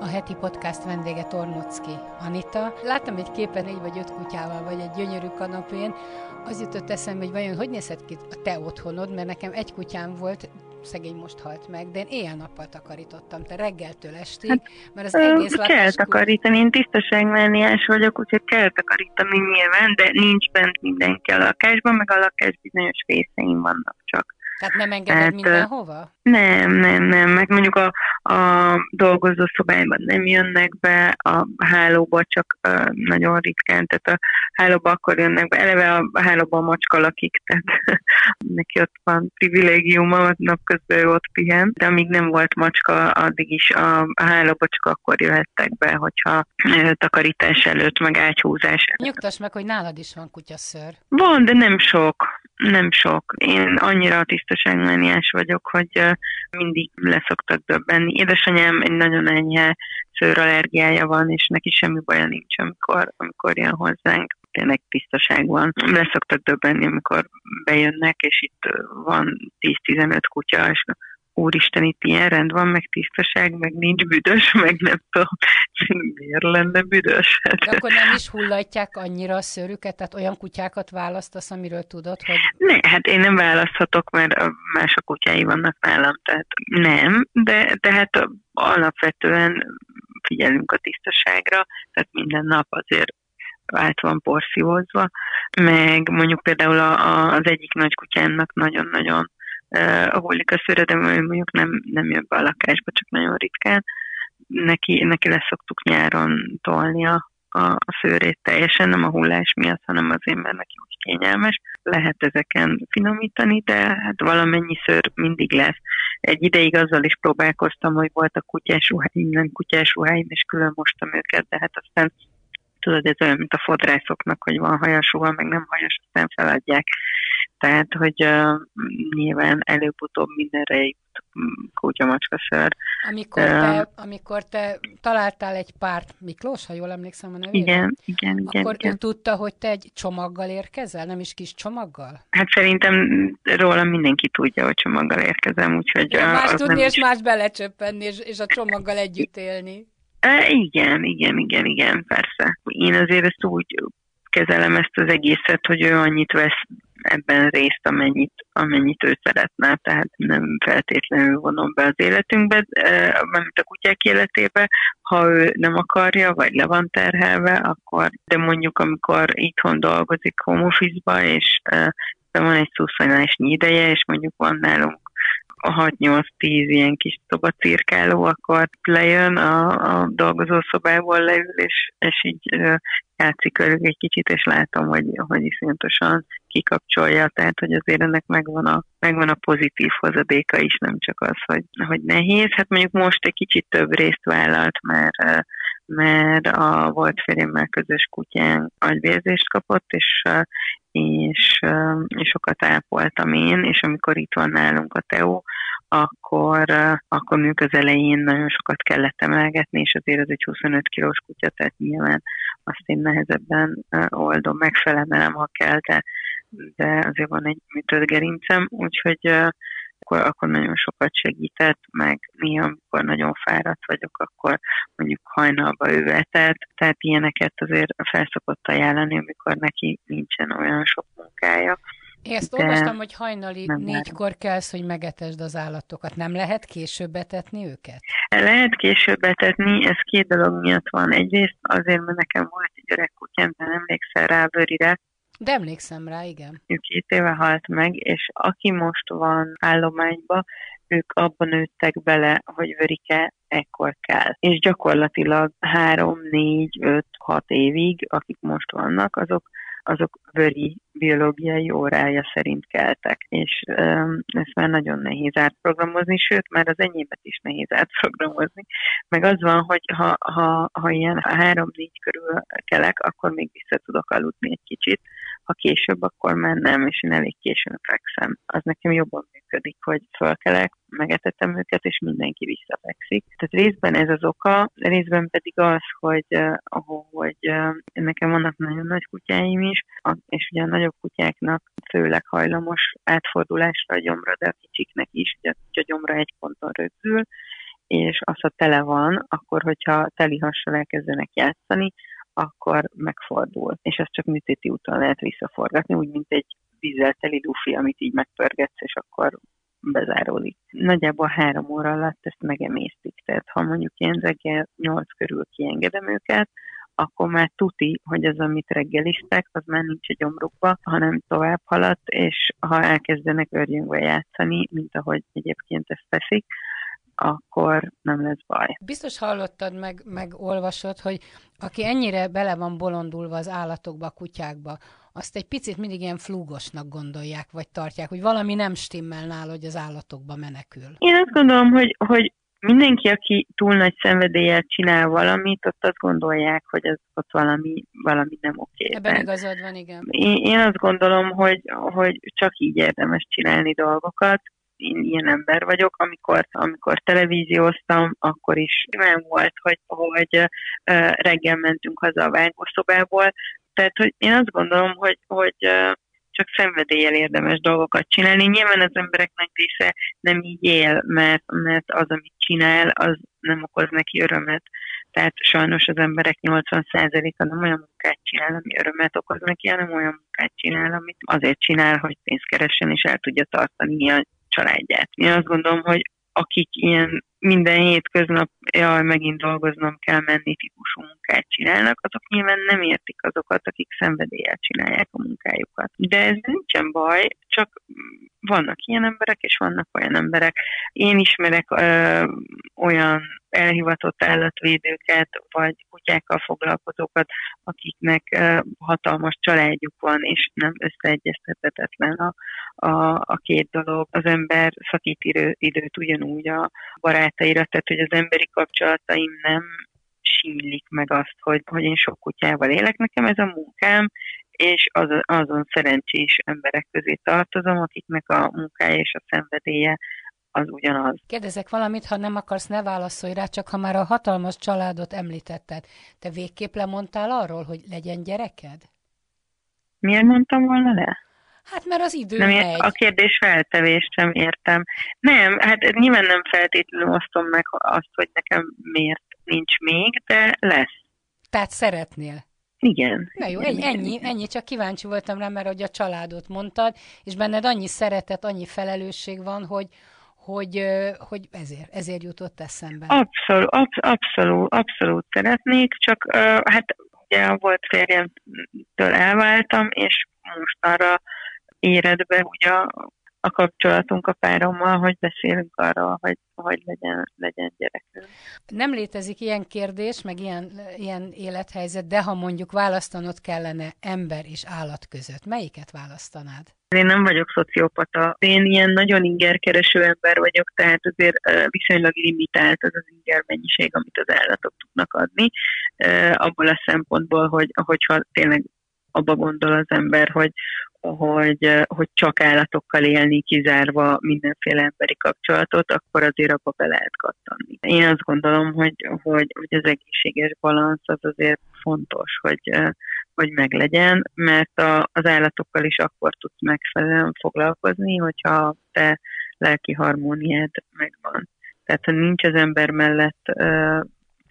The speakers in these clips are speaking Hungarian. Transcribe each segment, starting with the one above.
a heti podcast vendége Tornocki Anita. Láttam egy képen négy vagy öt kutyával, vagy egy gyönyörű kanapén. Az jutott eszembe, hogy vajon hogy nézhet ki a te otthonod, mert nekem egy kutyám volt, szegény most halt meg, de én éjjel-nappal takarítottam, te reggeltől estig, hát, mert az egész lakás... Kell takarítani, én tisztaságmániás vagyok, úgyhogy kell takarítani nyilván, de nincs bent mindenki a lakásban, meg a lakás bizonyos részein vannak csak. Tehát nem engeded hát, mindenhova? Nem, nem, nem. Meg mondjuk a, a dolgozó szobájban nem jönnek be, a hálóba csak uh, nagyon ritkán, tehát a hálóba akkor jönnek be. Eleve a hálóba a macska lakik, tehát neki ott van privilégiuma, napközben ő ott pihen, de amíg nem volt macska, addig is a, a hálóba csak akkor jöhettek be, hogyha uh, takarítás előtt, meg ágyhúzás előtt. Nyugtass meg, hogy nálad is van kutyaször. Van, de nem sok. Nem sok. Én annyira tisztaságmániás vagyok, hogy mindig leszoktak döbbenni. Édesanyám egy nagyon enyhe szőrallergiája van, és neki semmi baja nincs, amikor, amikor jön hozzánk. Tényleg tisztaság van. Leszoktak döbbenni, amikor bejönnek, és itt van 10-15 kutya, és úristen, itt ilyen rend van, meg tisztaság, meg nincs büdös, meg nem tudom, miért lenne büdös. Hát. De akkor nem is hullatják annyira a szőrüket, tehát olyan kutyákat választasz, amiről tudod, hogy... Ne, hát én nem választhatok, mert más a kutyái vannak nálam, tehát nem, de, de hát alapvetően figyelünk a tisztaságra, tehát minden nap azért át van porszívozva, meg mondjuk például a, a, az egyik nagy kutyának nagyon-nagyon hullik a szőre, de mondjuk nem, nem jön be a lakásba, csak nagyon ritkán. Neki, neki leszoktuk nyáron tolni a, a, a szőrét teljesen, nem a hullás miatt, hanem azért, mert neki úgy kényelmes. Lehet ezeken finomítani, de hát valamennyi szőr mindig lesz. Egy ideig azzal is próbálkoztam, hogy volt a kutyás ruháim, nem kutyás ruháim, és külön mostam őket, de hát aztán tudod, ez olyan, mint a fodrászoknak, hogy van hajas ruha, meg nem hajas, aztán feladják. Tehát, hogy uh, nyilván előbb-utóbb mindenre jut kutya ször. Amikor, te, amikor te találtál egy párt, Miklós, ha jól emlékszem a nevére? Igen, igen, igen. Akkor igen. ő tudta, hogy te egy csomaggal érkezel, nem is kis csomaggal? Hát szerintem róla mindenki tudja, hogy csomaggal érkezem, úgyhogy... Ja, más tudni, és is... más belecsöppenni, és, és a csomaggal együtt élni. E, igen, igen, igen, igen, persze. Én azért ezt úgy kezelem ezt az egészet, hogy ő annyit vesz ebben részt, amennyit, amennyit ő szeretne, tehát nem feltétlenül vonom be az életünkbe, mint a kutyák életébe, ha ő nem akarja, vagy le van terhelve, akkor, de mondjuk amikor itthon dolgozik home office-ba, és de van egy szuszonyásnyi ideje, és mondjuk van nálunk a 6-8-10 ilyen kis szobacirkáló, akkor lejön a, a dolgozószobából leül, és, és így játszik velük egy kicsit, és látom, hogy, hogy iszonyatosan kikapcsolja, tehát hogy azért ennek megvan a, megvan a pozitív hozadéka is, nem csak az, hogy, hogy nehéz. Hát mondjuk most egy kicsit több részt vállalt, mert mert a volt férjemmel közös kutyán agyvérzést kapott, és, és, és sokat ápoltam én, és amikor itt van nálunk a Teó, akkor, akkor mondjuk az elején nagyon sokat kellett emelgetni, és azért ez egy 25 kilós kutya, tehát nyilván azt én nehezebben oldom, megfelemelem, ha kell, de, de azért van egy műtött gerincem, úgyhogy akkor, akkor nagyon sokat segített, meg néha, amikor nagyon fáradt vagyok, akkor mondjuk hajnalba övetett, tehát ilyeneket azért felszokott ajánlani, amikor neki nincsen olyan sok munkája. Én ezt olvastam, hogy hajnali négykor kelsz, hogy megetesd az állatokat. Nem lehet később betetni őket? Lehet később betetni, ez két dolog miatt van. Egyrészt azért, mert nekem volt egy öreg kutyám, de emlékszel rá Börire, de emlékszem rá, igen. Ő két éve halt meg, és aki most van állományba, ők abban nőttek bele, hogy Vörike ekkor kell. És gyakorlatilag három, négy, öt, hat évig, akik most vannak, azok azok vöri biológiai órája szerint keltek, és um, ezt már nagyon nehéz átprogramozni, sőt, már az enyémet is nehéz átprogramozni. Meg az van, hogy ha, ha, ha ilyen három-négy körül kelek, akkor még vissza tudok aludni egy kicsit, ha később, akkor már és én elég későn fekszem. Az nekem jobban működik, hogy fölkelek, megetettem őket, és mindenki visszafekszik. Tehát részben ez az oka, részben pedig az, hogy, uh, hogy uh, nekem vannak nagyon nagy kutyáim is, és ugye a nagyobb kutyáknak főleg hajlamos átfordulásra a gyomra, de a kicsiknek is, ugye a gyomra egy ponton rögzül, és az, ha tele van, akkor, hogyha teli hassal elkezdenek játszani, akkor megfordul. És ezt csak műtéti úton lehet visszaforgatni, úgy, mint egy vízzel teli dufi, amit így megpörgetsz, és akkor bezáródik. Nagyjából három óra alatt ezt megemésztik. Tehát ha mondjuk ilyen reggel nyolc körül kiengedem őket, akkor már tuti, hogy az, amit reggeliztek, az már nincs a gyomrukba, hanem tovább haladt, és ha elkezdenek örjöngve játszani, mint ahogy egyébként ezt teszik, akkor nem lesz baj. Biztos hallottad, meg, meg olvasod, hogy aki ennyire bele van bolondulva az állatokba, a kutyákba, azt egy picit mindig ilyen flúgosnak gondolják, vagy tartják, hogy valami nem stimmel nála, hogy az állatokba menekül. Én azt gondolom, hogy, hogy mindenki, aki túl nagy szenvedéllyel csinál valamit, ott azt gondolják, hogy az ott valami, valami nem oké. Ebben igazad van, igen. Én, én azt gondolom, hogy, hogy csak így érdemes csinálni dolgokat, én ilyen ember vagyok, amikor, amikor televízióztam, akkor is olyan volt, hogy, hogy reggel mentünk haza a vágószobából, tehát hogy én azt gondolom, hogy, hogy csak szenvedéllyel érdemes dolgokat csinálni. Nyilván az emberek nagy része nem így él, mert, mert az, amit csinál, az nem okoz neki örömet. Tehát sajnos az emberek 80%-a nem olyan munkát csinál, ami örömet okoz neki, hanem olyan munkát csinál, amit azért csinál, hogy pénzt keressen és el tudja tartani a családját. Én azt gondolom, hogy akik ilyen minden hétköznap, jaj, megint dolgoznom kell menni típusú munkát csinálnak, azok nyilván nem értik azokat, akik szenvedéllyel csinálják a munkájukat. De ez nincsen baj, csak vannak ilyen emberek, és vannak olyan emberek. Én ismerek ö, olyan elhivatott állatvédőket, vagy kutyákkal foglalkozókat, akiknek ö, hatalmas családjuk van, és nem összeegyeztethetetlen a, a, a két dolog. Az ember szakít idő, időt ugyanúgy a barátaira, tehát hogy az emberi kapcsolataim nem símlik meg azt, hogy, hogy én sok kutyával élek. Nekem ez a munkám, és az, azon szerencsés emberek közé tartozom, akiknek a munkája és a szenvedélye az ugyanaz. Kérdezek valamit, ha nem akarsz, ne válaszolj rá, csak ha már a hatalmas családot említetted, te végképp lemondtál arról, hogy legyen gyereked? Miért mondtam volna le? Hát mert az idő nem megy. A kérdés feltevést sem értem. Nem, hát nyilván nem feltétlenül osztom meg azt, hogy nekem miért nincs még, de lesz. Tehát szeretnél? Igen. Na jó, ennyi, ennyi, ennyi, csak kíváncsi voltam rá, mert hogy a családot mondtad, és benned annyi szeretet, annyi felelősség van, hogy, hogy, hogy ezért, ezért jutott eszembe. Abszolút, absz, abszolút, abszolút szeretnék, csak hát ugye volt férjemtől elváltam, és most arra éred be ugye a, a kapcsolatunk a párommal, hogy beszélünk arról, hogy, hogy legyen, legyen gyerekünk. Nem létezik ilyen kérdés, meg ilyen, ilyen élethelyzet, de ha mondjuk választanod kellene ember és állat között, melyiket választanád? Én nem vagyok szociopata. Én ilyen nagyon ingerkereső ember vagyok, tehát azért viszonylag limitált az az inger mennyiség, amit az állatok tudnak adni, abból a szempontból, hogy hogyha tényleg abba gondol az ember, hogy, hogy, hogy csak állatokkal élni, kizárva mindenféle emberi kapcsolatot, akkor azért abba be lehet kattanni. Én azt gondolom, hogy, hogy, hogy az egészséges balansz az azért fontos, hogy, hogy meglegyen, mert a, az állatokkal is akkor tudsz megfelelően foglalkozni, hogyha te lelki harmóniád megvan. Tehát ha nincs az ember mellett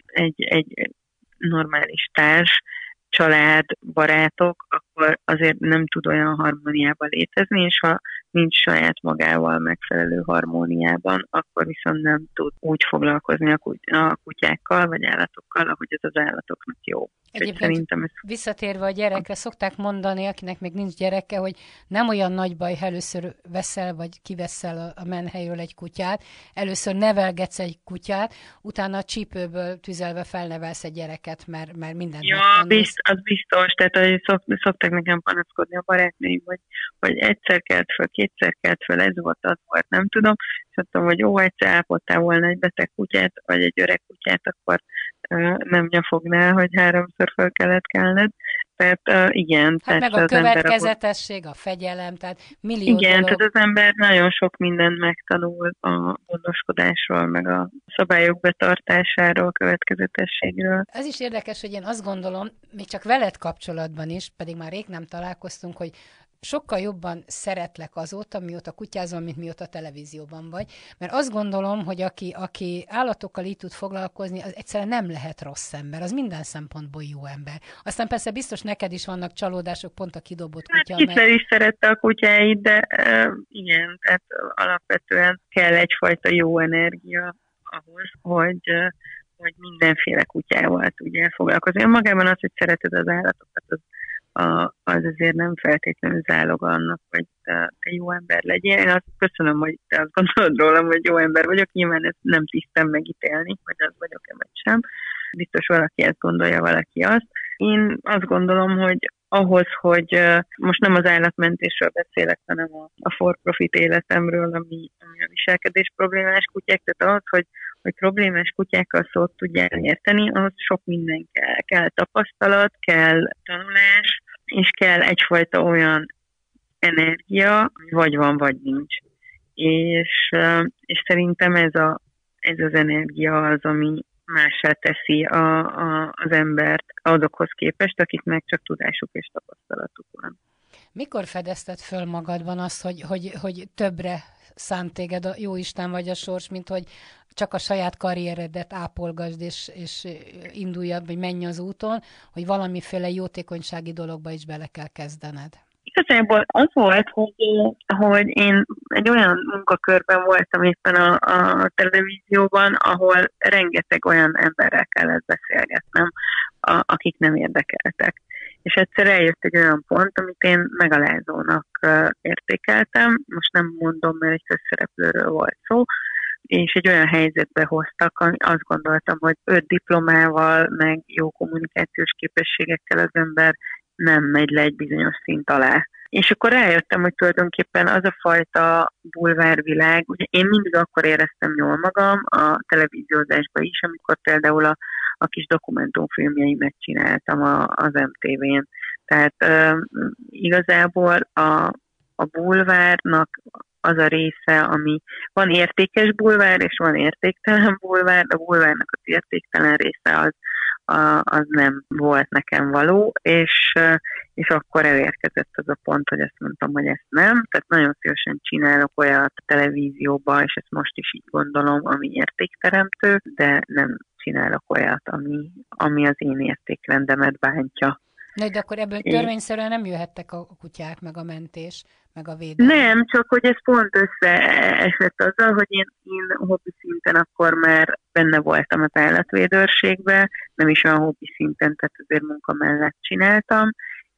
egy, egy normális társ, család, barátok, akkor azért nem tud olyan harmóniában létezni, és ha nincs saját magával megfelelő harmóniában, akkor viszont nem tud úgy foglalkozni a kutyákkal vagy állatokkal, ahogy ez az állatoknak jó. Egyébként szerintem ez... visszatérve a gyerekre, szokták mondani, akinek még nincs gyereke, hogy nem olyan nagy baj, ha először veszel, vagy kiveszel a menhelyről egy kutyát, először nevelgetsz egy kutyát, utána a csípőből tüzelve felnevelsz egy gyereket, mert, mert minden. Ja, bizt, az biztos, tehát hogy szok, szoktak nekem panaszkodni a barátnőim, hogy, hogy egyszer kelt föl, kétszer kelt föl, ez volt, az volt, nem tudom, és mondtam, hogy jó, egyszer ápoltál volna egy beteg kutyát, vagy egy öreg kutyát, akkor nem nyafognál, hogy háromszor fel kellett kelned. Tehát uh, igen. Hát meg a következetesség, ember, a fegyelem, tehát millió Igen, dolog. tehát az ember nagyon sok mindent megtanul a gondoskodásról, meg a szabályok betartásáról, a következetességről. Ez is érdekes, hogy én azt gondolom, még csak veled kapcsolatban is, pedig már rég nem találkoztunk, hogy sokkal jobban szeretlek azóta, mióta kutyázom, mint mióta televízióban vagy. Mert azt gondolom, hogy aki, aki állatokkal így tud foglalkozni, az egyszerűen nem lehet rossz ember, az minden szempontból jó ember. Aztán persze biztos neked is vannak csalódások, pont a kidobott hát kutya. Hát mert... is szerette a kutyáit, de uh, igen, tehát alapvetően kell egyfajta jó energia ahhoz, hogy uh, hogy mindenféle kutyával tudjál foglalkozni. Magában az, hogy szereted az állatokat, az a, az azért nem feltétlenül zálog annak, hogy te, te jó ember legyél. Én azt köszönöm, hogy te azt gondolod rólam, hogy jó ember vagyok, nyilván ezt nem tisztem megítélni, hogy az vagyok-e vagy sem. Biztos valaki ezt gondolja, valaki azt. Én azt gondolom, hogy ahhoz, hogy most nem az állatmentésről beszélek, hanem a, for-profit életemről, ami, a viselkedés problémás kutyák, tehát ahhoz, hogy, hogy problémás kutyákkal szót tudjál érteni, ahhoz sok minden kell. Kell tapasztalat, kell tanulás, és kell egyfajta olyan energia, vagy van, vagy nincs. És, és szerintem ez, a, ez az energia az, ami mássá teszi a, a, az embert azokhoz képest, meg csak tudásuk és tapasztalatuk van. Mikor fedezted föl magadban azt, hogy, hogy, hogy többre szánt téged a jó Isten vagy a sors, mint hogy csak a saját karrieredet ápolgasd, és, és indulj, vagy menj az úton, hogy valamiféle jótékonysági dologba is bele kell kezdened? Igazából az volt, hogy, hogy én egy olyan munkakörben voltam éppen a, a televízióban, ahol rengeteg olyan emberrel kellett beszélgetnem, a, akik nem érdekeltek. És egyszer eljött egy olyan pont, amit én megalázónak értékeltem, most nem mondom, mert egy közszereplőről volt szó, és egy olyan helyzetbe hoztak, ami azt gondoltam, hogy öt diplomával, meg jó kommunikációs képességekkel az ember nem megy le egy bizonyos szint alá. És akkor rájöttem, hogy tulajdonképpen az a fajta bulvárvilág, ugye én mindig akkor éreztem jól magam a televíziózásban is, amikor például a, a kis dokumentumfilmjeimet csináltam a, az MTV-n. Tehát uh, igazából a, a bulvárnak az a része, ami van értékes bulvár, és van értéktelen bulvár, a bulvárnak az értéktelen része az, az nem volt nekem való, és, és akkor elérkezett az a pont, hogy azt mondtam, hogy ezt nem. Tehát nagyon szívesen csinálok olyat a televízióba, és ezt most is így gondolom, ami értékteremtő, de nem csinálok olyat, ami, ami az én értékrendemet bántja. Na, de akkor ebből törvényszerűen nem jöhettek a kutyák, meg a mentés, meg a védelem. Nem, csak hogy ez pont összeesett azzal, hogy én, én hobbi szinten akkor már benne voltam az állatvédőrségbe, nem is olyan hobbi szinten, tehát azért munka mellett csináltam,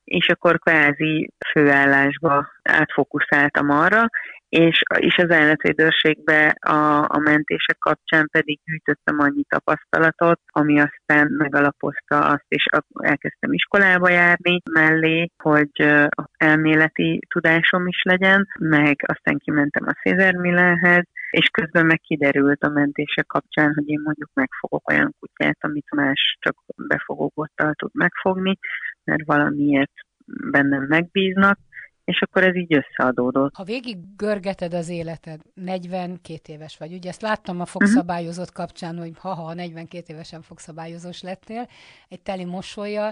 és akkor kvázi főállásba átfokuszáltam arra, és, és az állatvédőrségbe a, a mentések kapcsán pedig gyűjtöttem annyi tapasztalatot, ami aztán megalapozta azt, és elkezdtem iskolába járni mellé, hogy elméleti tudásom is legyen, meg aztán kimentem a Cézár Milánhez, és közben meg kiderült a mentések kapcsán, hogy én mondjuk megfogok olyan kutyát, amit más csak befogóbottal tud megfogni, mert valamiért bennem megbíznak, és akkor ez így összeadódott. Ha végig görgeted az életed, 42 éves vagy, ugye ezt láttam a fogszabályozott kapcsán, hogy ha-ha, 42 évesen fogszabályozós lettél, egy teli mosolya,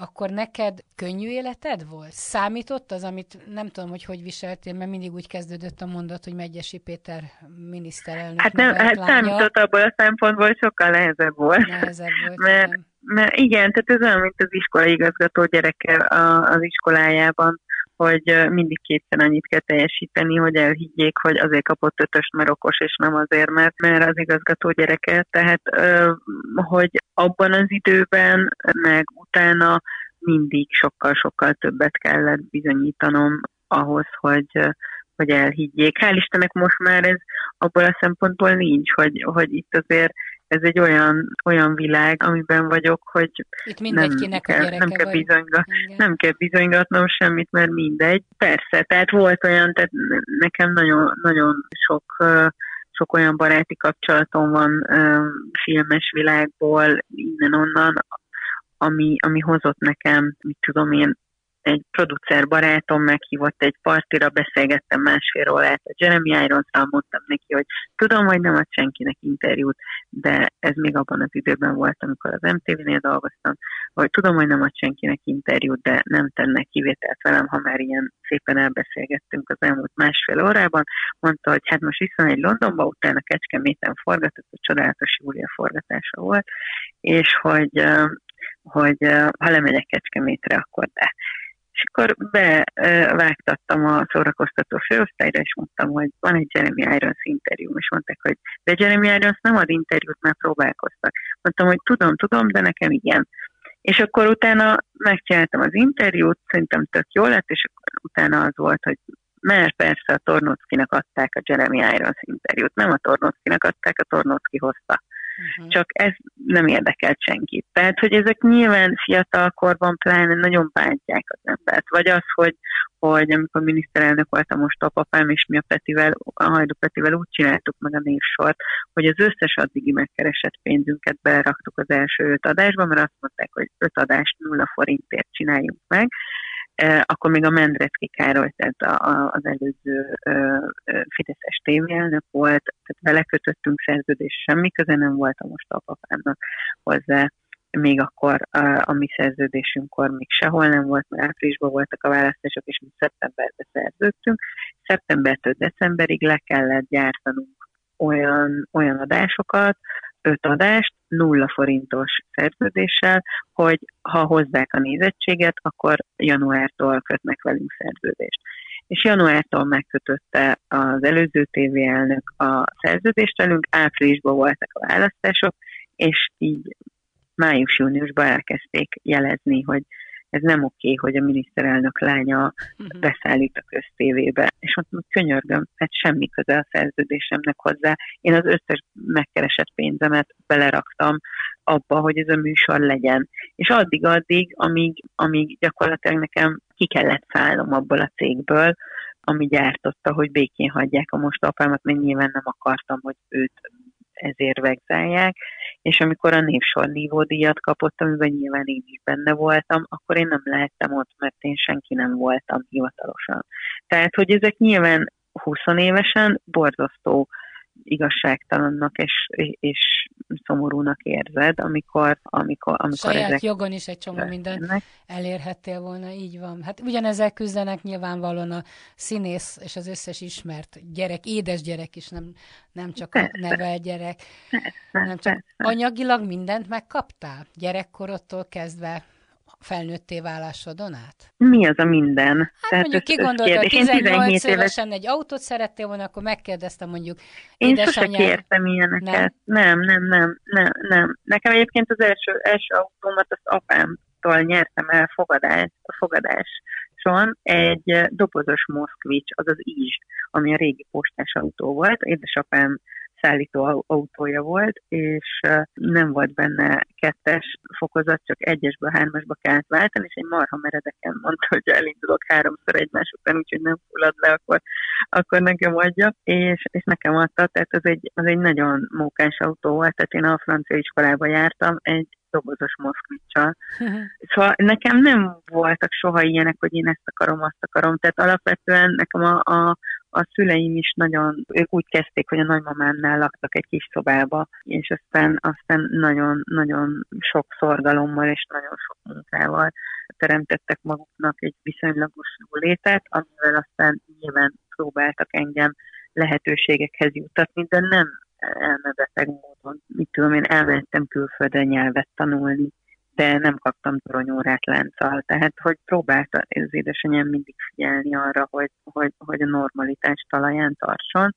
akkor neked könnyű életed volt? Számított az, amit nem tudom, hogy hogy viseltél, mert mindig úgy kezdődött a mondat, hogy Megyesi Péter miniszterelnök. Hát, nem, hát számított abból a szempontból, hogy sokkal nehezebb volt. Nehezebb volt, mert, mert igen, tehát ez olyan, mint az iskola igazgató gyereke az iskolájában hogy mindig kétszer annyit kell teljesíteni, hogy elhiggyék, hogy azért kapott ötöst, mert okos, és nem azért, mert, mert az igazgató gyereke. Tehát, hogy abban az időben, meg utána mindig sokkal-sokkal többet kellett bizonyítanom ahhoz, hogy, hogy elhiggyék. Hál' Istennek most már ez abból a szempontból nincs, hogy, hogy itt azért ez egy olyan, olyan világ, amiben vagyok, hogy Itt nem kell, nem kell, bizonygat, nem kell bizonygatnom semmit, mert mindegy. Persze, tehát volt olyan, tehát nekem nagyon, nagyon sok sok olyan baráti kapcsolatom van filmes világból, innen-onnan, ami, ami hozott nekem, mit tudom én, egy producer barátom meghívott egy partira, beszélgettem másfél órát a Jeremy irons mondtam neki, hogy tudom, hogy nem ad senkinek interjút, de ez még abban az időben volt, amikor az MTV-nél dolgoztam, hogy tudom, hogy nem ad senkinek interjút, de nem tennek kivételt velem, ha már ilyen szépen elbeszélgettünk az elmúlt másfél órában. Mondta, hogy hát most visszamegy egy Londonba, utána Kecskeméten forgatott, a csodálatos Júlia forgatása volt, és hogy hogy ha lemegyek Kecskemétre, akkor de. És akkor bevágtattam a szórakoztató főosztályra, és mondtam, hogy van egy Jeremy Irons interjú, és mondták, hogy de Jeremy Irons nem ad interjút, mert próbálkoztak. Mondtam, hogy tudom, tudom, de nekem igen. És akkor utána megcsináltam az interjút, szerintem tök jó lett, és utána az volt, hogy mert persze a Tornockinak adták a Jeremy Irons interjút, nem a Tornockinak adták, a Tornocki hozta. Uh-huh. Csak ez nem érdekelt senkit. Tehát, hogy ezek nyilván fiatalkorban pláne nagyon bántják az embert. Vagy az, hogy, hogy amikor miniszterelnök voltam most a papám, és mi a Petivel, a Hajdu Petivel úgy csináltuk meg a névsort, hogy az összes addigi megkeresett pénzünket beraktuk az első öt adásba, mert azt mondták, hogy öt adást nulla forintért csináljunk meg, akkor még a Mendrecki Károly, tehát a, a, az előző ö, ö, Fideszes tévélnök volt, tehát vele kötöttünk szerződés, semmi köze nem volt a most a hozzá, még akkor a, a mi szerződésünkkor még sehol nem volt, mert áprilisban voltak a választások, és mi szeptemberben szerződtünk. Szeptembertől decemberig le kellett gyártanunk olyan, olyan adásokat, öt adást, nulla forintos szerződéssel, hogy ha hozzák a nézettséget, akkor januártól kötnek velünk szerződést. És januártól megkötötte az előző TV elnök a szerződést velünk, áprilisban voltak a választások, és így május-júniusban elkezdték jelezni, hogy ez nem oké, hogy a miniszterelnök lánya uh-huh. beszállít a köztévébe. És mondtam, hogy könyörgöm, hát semmi köze a szerződésemnek hozzá. Én az összes megkeresett pénzemet beleraktam abba, hogy ez a műsor legyen. És addig-addig, amíg, amíg gyakorlatilag nekem ki kellett szállnom abból a cégből, ami gyártotta, hogy békén hagyják a most apámat, mert nyilván nem akartam, hogy őt ezért vegzálják, és amikor a névsor díjat kapott, amiben nyilván én is benne voltam, akkor én nem lehettem ott, mert én senki nem voltam hivatalosan. Tehát, hogy ezek nyilván 20 évesen borzasztó igazságtalannak és, és szomorúnak érzed, amikor, amikor, amikor Saját ezek jogon is egy csomó mindent elérhettél volna, így van. Hát ugyanezek küzdenek nyilvánvalóan a színész és az összes ismert gyerek, édes gyerek is, nem, nem csak persze. a nevel gyerek. Persze, nem csak persze. anyagilag mindent megkaptál? Gyerekkorodtól kezdve felnőtté válásodon át? Mi az a minden? Hát Tehát mondjuk ki gondolta, hogy 18 évesen egy autót szerettél volna, akkor megkérdeztem mondjuk Én sose kértem ilyeneket. Nem? nem, nem, nem, nem, nem. Nekem egyébként az első, első autómat az apámtól nyertem el fogadás, a fogadáson egy dobozos Moszkvics, azaz Izs, ami a régi postás autó volt. Édesapám szállító autója volt, és nem volt benne kettes fokozat, csak egyesből, hármasba kellett váltani, és egy marha meredeken mondta, hogy elindulok háromszor egymás után, úgyhogy nem fullad le, akkor, akkor nekem adja, és, és nekem adta, tehát az egy, az egy nagyon mókás autó volt, tehát én a francia iskolába jártam, egy dobozos moszkvicsal. Szóval nekem nem voltak soha ilyenek, hogy én ezt akarom, azt akarom. Tehát alapvetően nekem a, a, a szüleim is nagyon, ők úgy kezdték, hogy a nagymamámnál laktak egy kis szobába, és aztán, aztán nagyon, nagyon sok szorgalommal és nagyon sok munkával teremtettek maguknak egy viszonylagos létet, amivel aztán nyilván próbáltak engem lehetőségekhez jutatni, de nem elmebeteg módon. Mit tudom én, elmentem külföldön nyelvet tanulni, de nem kaptam toronyórát lánccal. Tehát, hogy próbálta az édesanyám mindig figyelni arra, hogy, hogy, hogy a normalitás talaján tartson,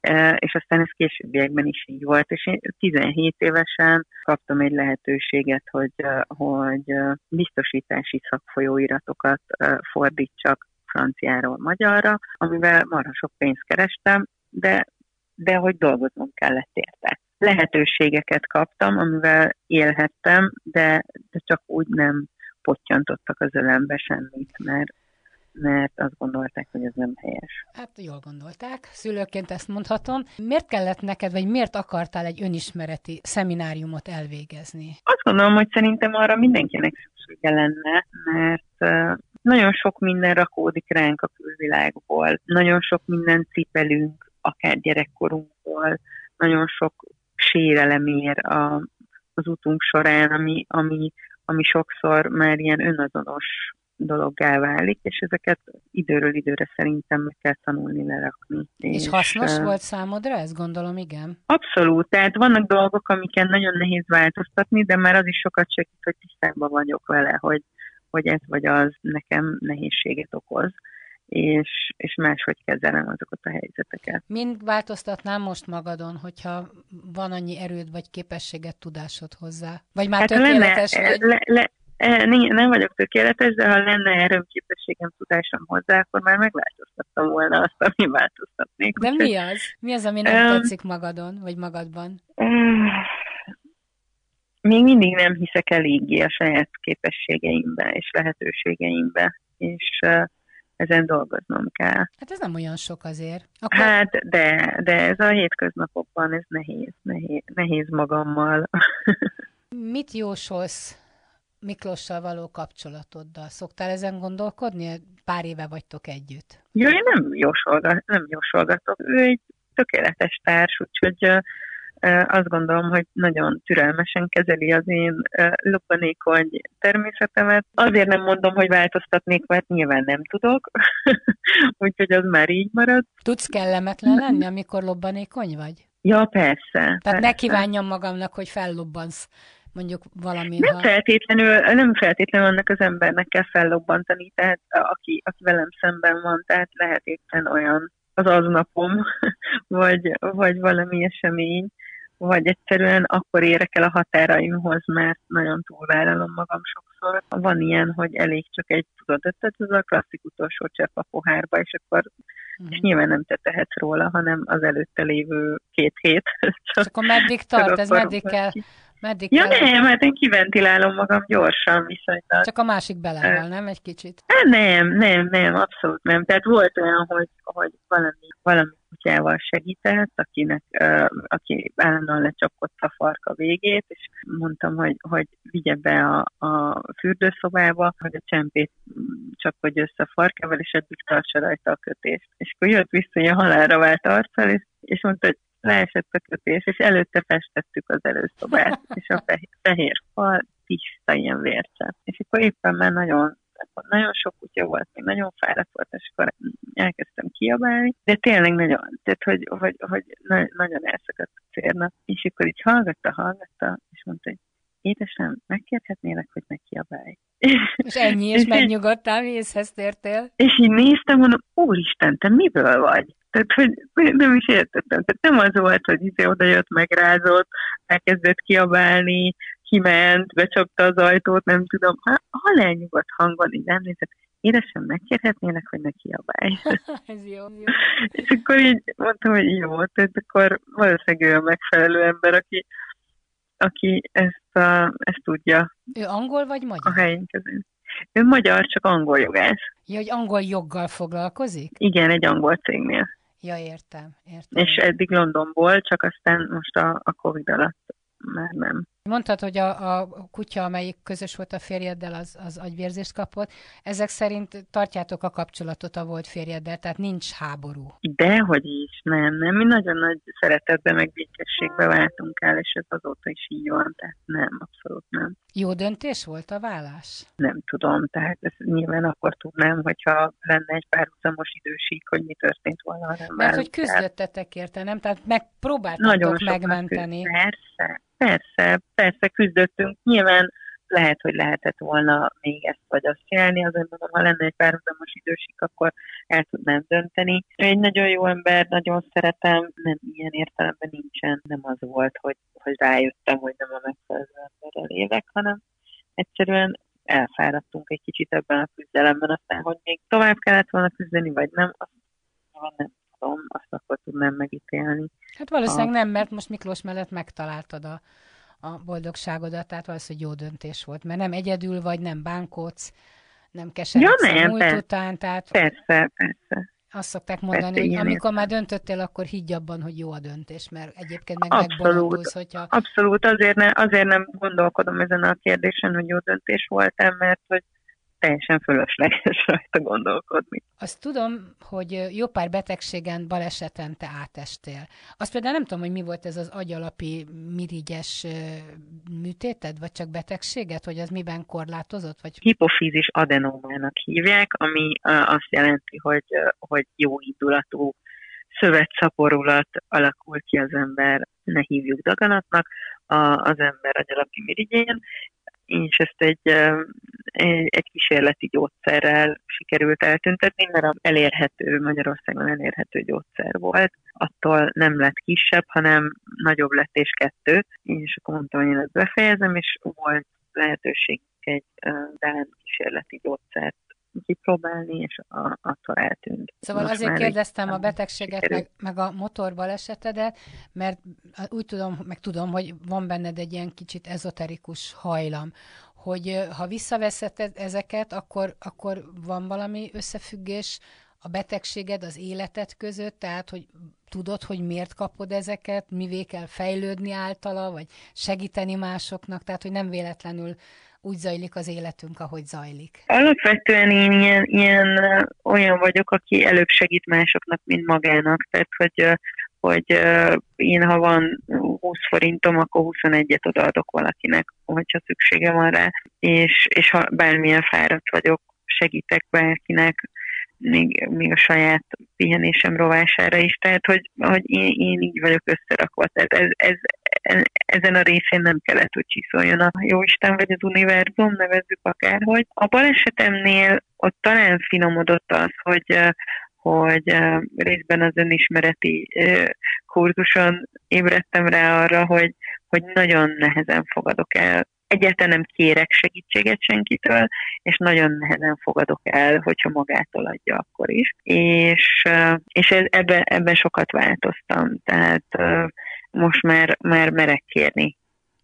e, és aztán ez későbbiekben is így volt, és én 17 évesen kaptam egy lehetőséget, hogy, hogy biztosítási szakfolyóiratokat fordítsak franciáról magyarra, amivel marha sok pénzt kerestem, de, de hogy dolgoznom kellett érte. Lehetőségeket kaptam, amivel élhettem, de, de csak úgy nem pottyantottak az ölembe semmit, mert mert azt gondolták, hogy ez nem helyes. Hát jól gondolták, szülőként ezt mondhatom. Miért kellett neked, vagy miért akartál egy önismereti szemináriumot elvégezni? Azt gondolom, hogy szerintem arra mindenkinek szüksége lenne, mert nagyon sok minden rakódik ránk a külvilágból, nagyon sok minden cipelünk, akár gyerekkorunkból, nagyon sok sérelem ér a, az utunk során, ami, ami, ami sokszor már ilyen önazonos dologgá válik, és ezeket időről időre szerintem meg kell tanulni lerakni. És, és hasznos uh, volt számodra ez, gondolom, igen? Abszolút, tehát vannak dolgok, amiken nagyon nehéz változtatni, de már az is sokat segít, hogy tisztában vagyok vele, hogy, hogy ez vagy az nekem nehézséget okoz és, és máshogy kezelem azokat a helyzeteket. Mind változtatnám most magadon, hogyha van annyi erőd vagy képességet, tudásod hozzá? Vagy már hát tökéletes lenne, vagy? Le, le, e, nem vagyok tökéletes, de ha lenne erőm, képességem, tudásom hozzá, akkor már megváltoztattam volna azt, ami változtatnék. De mi az? Mi az, ami nem um, tetszik magadon, vagy magadban? Um, még mindig nem hiszek eléggé a saját képességeimbe és lehetőségeimbe, és uh, ezen dolgoznom kell. Hát ez nem olyan sok azért. Akkor... Hát, de, de ez a hétköznapokban ez nehéz, nehéz, nehéz magammal. Mit jósolsz Miklossal való kapcsolatoddal? Szoktál ezen gondolkodni? Pár éve vagytok együtt. Jó, én nem, jósolgat, nem jósolgatok. Ő egy tökéletes társ, úgyhogy azt gondolom, hogy nagyon türelmesen kezeli az én lobbanékony természetemet. Azért nem mondom, hogy változtatnék, mert nyilván nem tudok, úgyhogy az már így marad. Tudsz kellemetlen lenni, amikor lobbanékony vagy? Ja, persze. Tehát persze. ne kívánjam magamnak, hogy fellobbansz mondjuk valami. Nem feltétlenül, nem feltétlenül annak az embernek kell fellobbantani, tehát aki, aki velem szemben van, tehát lehet éppen olyan az aznapom, vagy, vagy valami esemény, vagy egyszerűen akkor érek el a határaimhoz, mert nagyon túlvállalom magam sokszor. Van ilyen, hogy elég csak egy tudatot, tehát ez a klasszik utolsó csepp a pohárba, és akkor mm. és nyilván nem te tehetsz róla, hanem az előtte lévő két hét. Csak, és akkor meddig tart, ez meddig kell, Meddig ja, kell? nem, hát én kiventilálom magam gyorsan viszonylag. Csak a másik belehal, nem? Egy kicsit? Hát nem, nem, nem, abszolút nem. Tehát volt olyan, hogy, hogy valami, valami kutyával segített, akinek, uh, aki állandóan lecsapkodta a farka végét, és mondtam, hogy, hogy vigye be a, a fürdőszobába, hogy a csempét csapkodj össze a farkával, és eddig tartsa rajta a kötést. És akkor jött vissza a halálra vált arccal, és, és mondta, hogy leesett a kötés, és előtte festettük az előszobát, és a fehér, fehér fal tiszta ilyen vércsepp. És akkor éppen már nagyon nagyon sok kutya volt, még nagyon fáradt volt, és akkor elkezdtem kiabálni, de tényleg nagyon, tehát hogy, hogy, hogy nagyon elszakadt a cérna, és akkor így hallgatta, hallgatta, és mondta, hogy édesem, megkérhetnélek, hogy ne kiabálj. És ennyi, és megnyugodtál, észhez tértél. És így néztem, mondom, úristen, te miből vagy? Tehát, hogy nem is értettem. Tehát nem az volt, hogy izé oda jött, megrázott, elkezdett kiabálni, kiment, becsapta az ajtót, nem tudom, ha, ha lenyugodt hangon, így nem nézett, édesem, megkérhetnének, hogy ne kiabálj. Ez jó, jó. És akkor így mondtam, hogy jó, tehát akkor valószínűleg ő a megfelelő ember, aki, aki ezt, a, ezt tudja. Ő angol vagy magyar? A helyén közül. Ő magyar, csak angol jogász. Ja, hogy angol joggal foglalkozik? Igen, egy angol cégnél. Ja, értem, értem. És eddig Londonból, csak aztán most a, a Covid alatt már nem. Mondtad, hogy a, a kutya, amelyik közös volt a férjeddel, az, az agyvérzést kapott. Ezek szerint tartjátok a kapcsolatot a volt férjeddel, tehát nincs háború. Dehogy is, nem, nem. Mi nagyon nagy szeretetben, meg békességbe váltunk el, és ez azóta is így van, tehát nem, abszolút nem. Jó döntés volt a vállás? Nem tudom, tehát ezt nyilván akkor tudnám, hogyha lenne egy párhuzamos idősík, hogy mi történt volna. Mert hogy küzdöttetek érte, nem? Tehát megpróbáltatok megmenteni. Persze, Persze, persze küzdöttünk. Nyilván lehet, hogy lehetett volna még ezt vagy azt csinálni, azért mondom, ha lenne egy párhuzamos idősik, akkor el tudnám dönteni. Ő egy nagyon jó ember, nagyon szeretem, nem ilyen értelemben nincsen, nem az volt, hogy, hogy rájöttem, hogy nem a megfelelő emberrel élek, hanem egyszerűen elfáradtunk egy kicsit ebben a küzdelemben, aztán, hogy még tovább kellett volna küzdeni, vagy nem, azt nem tudom, azt akkor tudnám megítélni. Hát valószínűleg a... nem, mert most Miklós mellett megtaláltad a, a boldogságodat, tehát valószínűleg jó döntés volt, mert nem egyedül vagy, nem bánkodsz, nem keseredsz ja, nem, a múlt persze. után, tehát... Persze, persze. Azt szokták mondani, persze, hogy amikor értem. már döntöttél, akkor higgy abban, hogy jó a döntés, mert egyébként meg abszolút, hogyha... Abszolút, azért, ne, azért nem gondolkodom ezen a kérdésen, hogy jó döntés volt mert hogy teljesen fölösleges rajta gondolkodni. Azt tudom, hogy jó pár betegségen, baleseten te átestél. Azt például nem tudom, hogy mi volt ez az agyalapi mirigyes műtéted, vagy csak betegséget, hogy az miben korlátozott? Vagy... Hipofízis adenómának hívják, ami azt jelenti, hogy, hogy jó indulatú szövetszaporulat alakul ki az ember, ne hívjuk daganatnak, az ember agyalapi mirigyén, és ezt egy, egy kísérleti gyógyszerrel sikerült eltüntetni, mert elérhető, Magyarországon elérhető gyógyszer volt. Attól nem lett kisebb, hanem nagyobb lett és kettő, és akkor mondtam, hogy én ezt befejezem, és volt lehetőség egy Dán kísérleti gyógyszert kipróbálni, és a, attól eltűnt. Szóval Most azért kérdeztem a betegséget, meg, meg a motorbalesetedet, mert úgy tudom, meg tudom, hogy van benned egy ilyen kicsit ezoterikus hajlam, hogy ha visszaveszed e-, ezeket, akkor, akkor van valami összefüggés a betegséged, az életed között, tehát, hogy tudod, hogy miért kapod ezeket, mivé kell fejlődni általa, vagy segíteni másoknak, tehát, hogy nem véletlenül úgy zajlik az életünk, ahogy zajlik? Alapvetően én ilyen, ilyen olyan vagyok, aki előbb segít másoknak, mint magának. Tehát, hogy hogy én ha van 20 forintom, akkor 21-et odaadok valakinek, hogyha szüksége van rá, és, és ha bármilyen fáradt vagyok, segítek bárkinek, még, még a saját pihenésem rovására is, tehát hogy, hogy én, én így vagyok összerakva, tehát ez, ez, ezen a részén nem kellett, hogy csiszoljon a Jóisten vagy az univerzum, nevezzük akárhogy. A balesetemnél ott talán finomodott az, hogy hogy részben az önismereti kurzuson ébredtem rá arra, hogy, hogy nagyon nehezen fogadok el. Egyáltalán nem kérek segítséget senkitől, és nagyon nehezen fogadok el, hogyha magától adja akkor is. És, és ebben, ebben sokat változtam, tehát most már, már merek kérni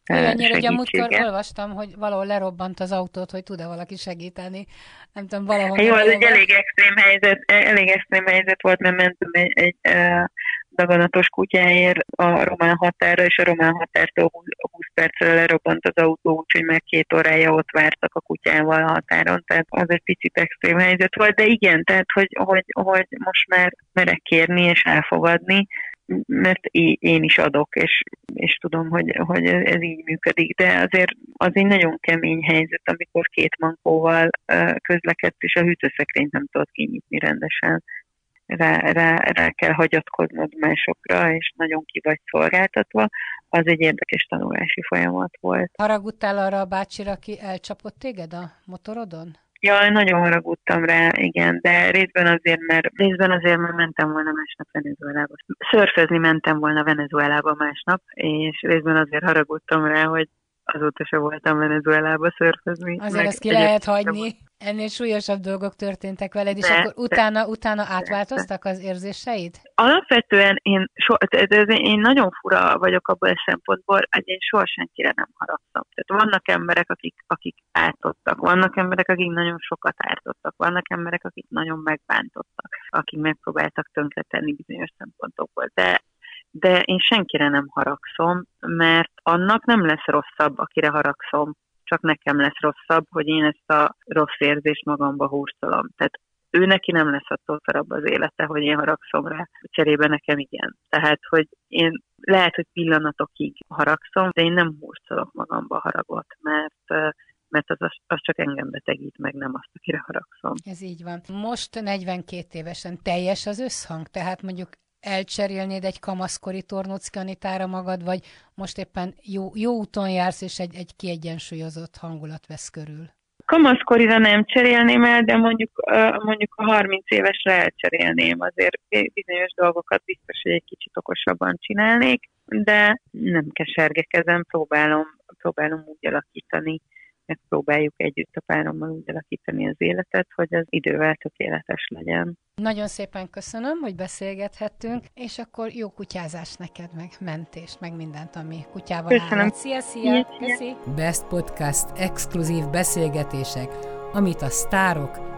Olyannyira, hogy a múltkor olvastam, hogy valahol lerobbant az autót, hogy tud-e valaki segíteni. Nem tudom, valahol... Jó, az egy elég extrém helyzet, elég extrém helyzet volt, mert mentem egy, egy daganatos kutyáért a román határa, és a román határtól 20 percre lerobbant az autó, úgyhogy már két órája ott vártak a kutyával a határon, tehát az egy picit extrém helyzet volt, de igen, tehát hogy, hogy, hogy most már merek kérni és elfogadni, mert én is adok, és, és tudom, hogy, hogy ez így működik, de azért az egy nagyon kemény helyzet, amikor két mankóval közlekedsz, és a hűtőszekrényt nem tudod kinyitni rendesen. Rá, rá, rá kell hagyatkoznod másokra, és nagyon ki vagy szolgáltatva, az egy érdekes tanulási folyamat volt. Haragudtál arra a bácsira, aki elcsapott téged a motorodon? Ja, nagyon haragudtam rá, igen, de részben azért, mert részben azért, mert mentem volna másnap Venezuelába. Szörfözni mentem volna Venezuelába másnap, és részben azért haragudtam rá, hogy azóta se voltam Venezuelába szörfözni. Azért ezt ki lehet hagyni. Ennél súlyosabb dolgok történtek veled, és de, akkor utána, de, utána átváltoztak az érzéseid? Alapvetően én, so, én nagyon fura vagyok abban a szempontból, hogy én soha senkire nem haragszom. Tehát vannak emberek, akik, akik ártottak, vannak emberek, akik nagyon sokat ártottak, vannak emberek, akik nagyon megbántottak, akik megpróbáltak tönkretenni bizonyos szempontokból. De de én senkire nem haragszom, mert annak nem lesz rosszabb, akire haragszom, csak nekem lesz rosszabb, hogy én ezt a rossz érzést magamba húztalom. Tehát ő neki nem lesz attól szarabb az élete, hogy én haragszom rá, cserébe nekem igen. Tehát, hogy én lehet, hogy pillanatokig haragszom, de én nem húztalok magamba haragot, mert mert az, az csak engem betegít, meg nem azt, akire haragszom. Ez így van. Most 42 évesen teljes az összhang, tehát mondjuk elcserélnéd egy kamaszkori Tornocki Anitára magad, vagy most éppen jó, jó úton jársz, és egy, egy kiegyensúlyozott hangulat vesz körül? Kamaszkorira nem cserélném el, de mondjuk, mondjuk a 30 évesre elcserélném. Azért bizonyos dolgokat biztos, hogy egy kicsit okosabban csinálnék, de nem kesergek ezen, próbálom, próbálom úgy alakítani megpróbáljuk együtt a párommal úgy alakítani az életet, hogy az idővel tökéletes legyen. Nagyon szépen köszönöm, hogy beszélgethettünk, és akkor jó kutyázás neked, meg mentést, meg mindent, ami kutyával Köszönöm. Szia, szia! Köszi. Best Podcast exkluzív beszélgetések, amit a sztárok